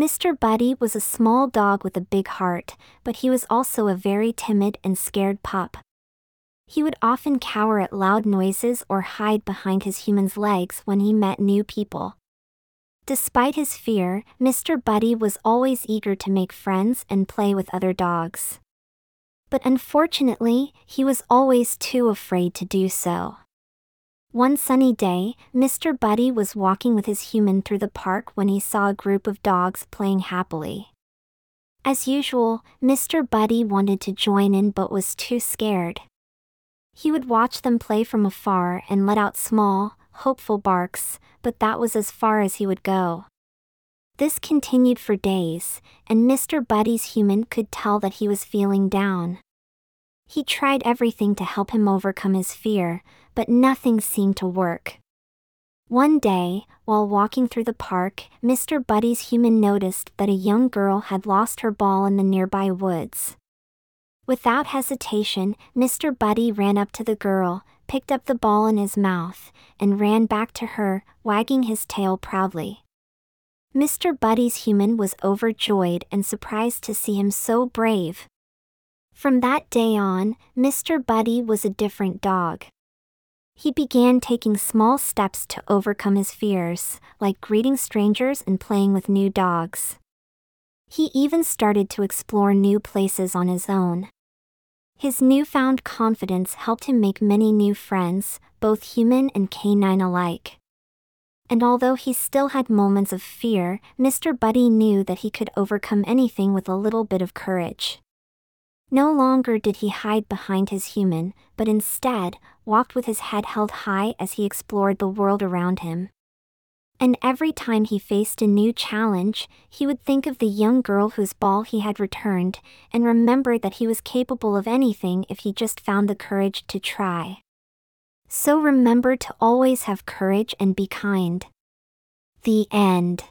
Mr. Buddy was a small dog with a big heart, but he was also a very timid and scared pup. He would often cower at loud noises or hide behind his human's legs when he met new people. Despite his fear, Mr. Buddy was always eager to make friends and play with other dogs. But unfortunately, he was always too afraid to do so. One sunny day, Mr. Buddy was walking with his human through the park when he saw a group of dogs playing happily. As usual, Mr. Buddy wanted to join in but was too scared. He would watch them play from afar and let out small, hopeful barks, but that was as far as he would go. This continued for days, and Mr. Buddy's human could tell that he was feeling down. He tried everything to help him overcome his fear, but nothing seemed to work. One day, while walking through the park, Mr. Buddy's human noticed that a young girl had lost her ball in the nearby woods. Without hesitation, Mr. Buddy ran up to the girl, picked up the ball in his mouth, and ran back to her, wagging his tail proudly. Mr. Buddy's human was overjoyed and surprised to see him so brave. From that day on, Mr. Buddy was a different dog. He began taking small steps to overcome his fears, like greeting strangers and playing with new dogs. He even started to explore new places on his own. His newfound confidence helped him make many new friends, both human and canine alike. And although he still had moments of fear, Mr. Buddy knew that he could overcome anything with a little bit of courage. No longer did he hide behind his human, but instead, walked with his head held high as he explored the world around him. And every time he faced a new challenge, he would think of the young girl whose ball he had returned, and remember that he was capable of anything if he just found the courage to try. So remember to always have courage and be kind. The end.